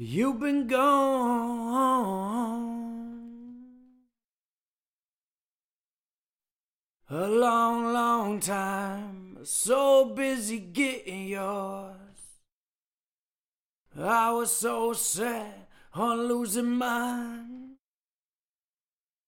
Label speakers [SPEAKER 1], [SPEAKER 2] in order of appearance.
[SPEAKER 1] You've been gone a long, long time. So busy getting yours. I was so sad on losing mine.